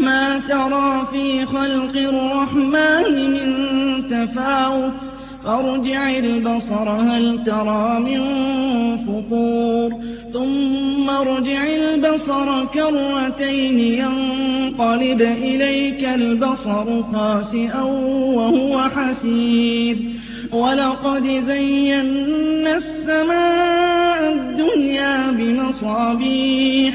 ما ترى في خلق الرحمن من تفاوت. فارجع البصر هل ترى من فطور؟ ثم ارجع البصر كرتين ينقلب إليك البصر خاسئا وهو حسير. ولقد زينا السماء الدنيا بمصابيح.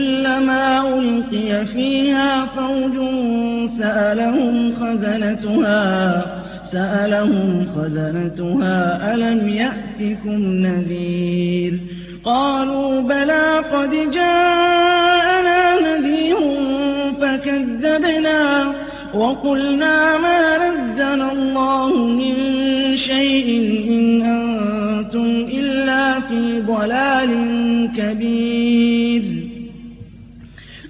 كلما ألقي فيها فوج سألهم خزنتها سألهم خزنتها ألم يأتكم نذير؟ قالوا بلى قد جاءنا نذير فكذبنا وقلنا ما نزل الله من شيء إن أنتم إلا في ضلال كبير.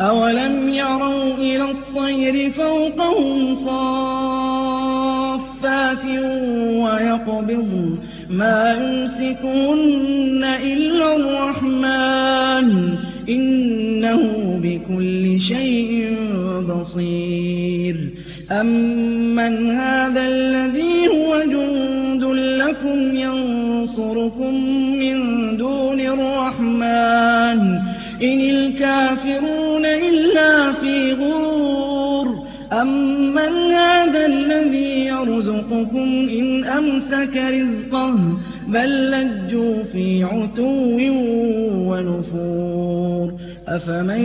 أولم يروا إلى الطير فوقهم صافات ويقبض ما يمسكهن إلا الرحمن إنه بكل شيء بصير. أمن هذا الذي هو جند لكم ينصركم من دون الرحمن إن الكافرون أمن هذا الذي يرزقكم إن أمسك رزقه بل لجوا في عتو ونفور أفمن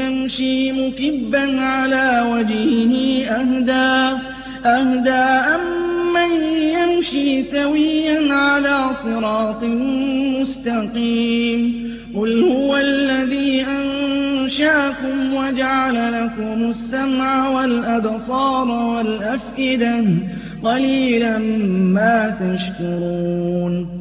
يمشي مكبا على وجهه أهدى أهدى أمن يمشي سويا على صراط مستقيم قل هو الذي أنشأكم وجعل لكم السمع والأبصار والأفئدة قليلا ما تشكرون.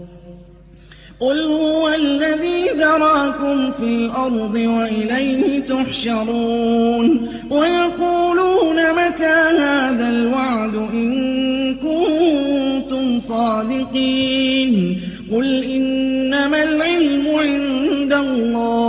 قل هو الذي ذراكم في الأرض وإليه تحشرون. ويقولون متى هذا الوعد إن كنتم صادقين. قل إنما العلم عند الله.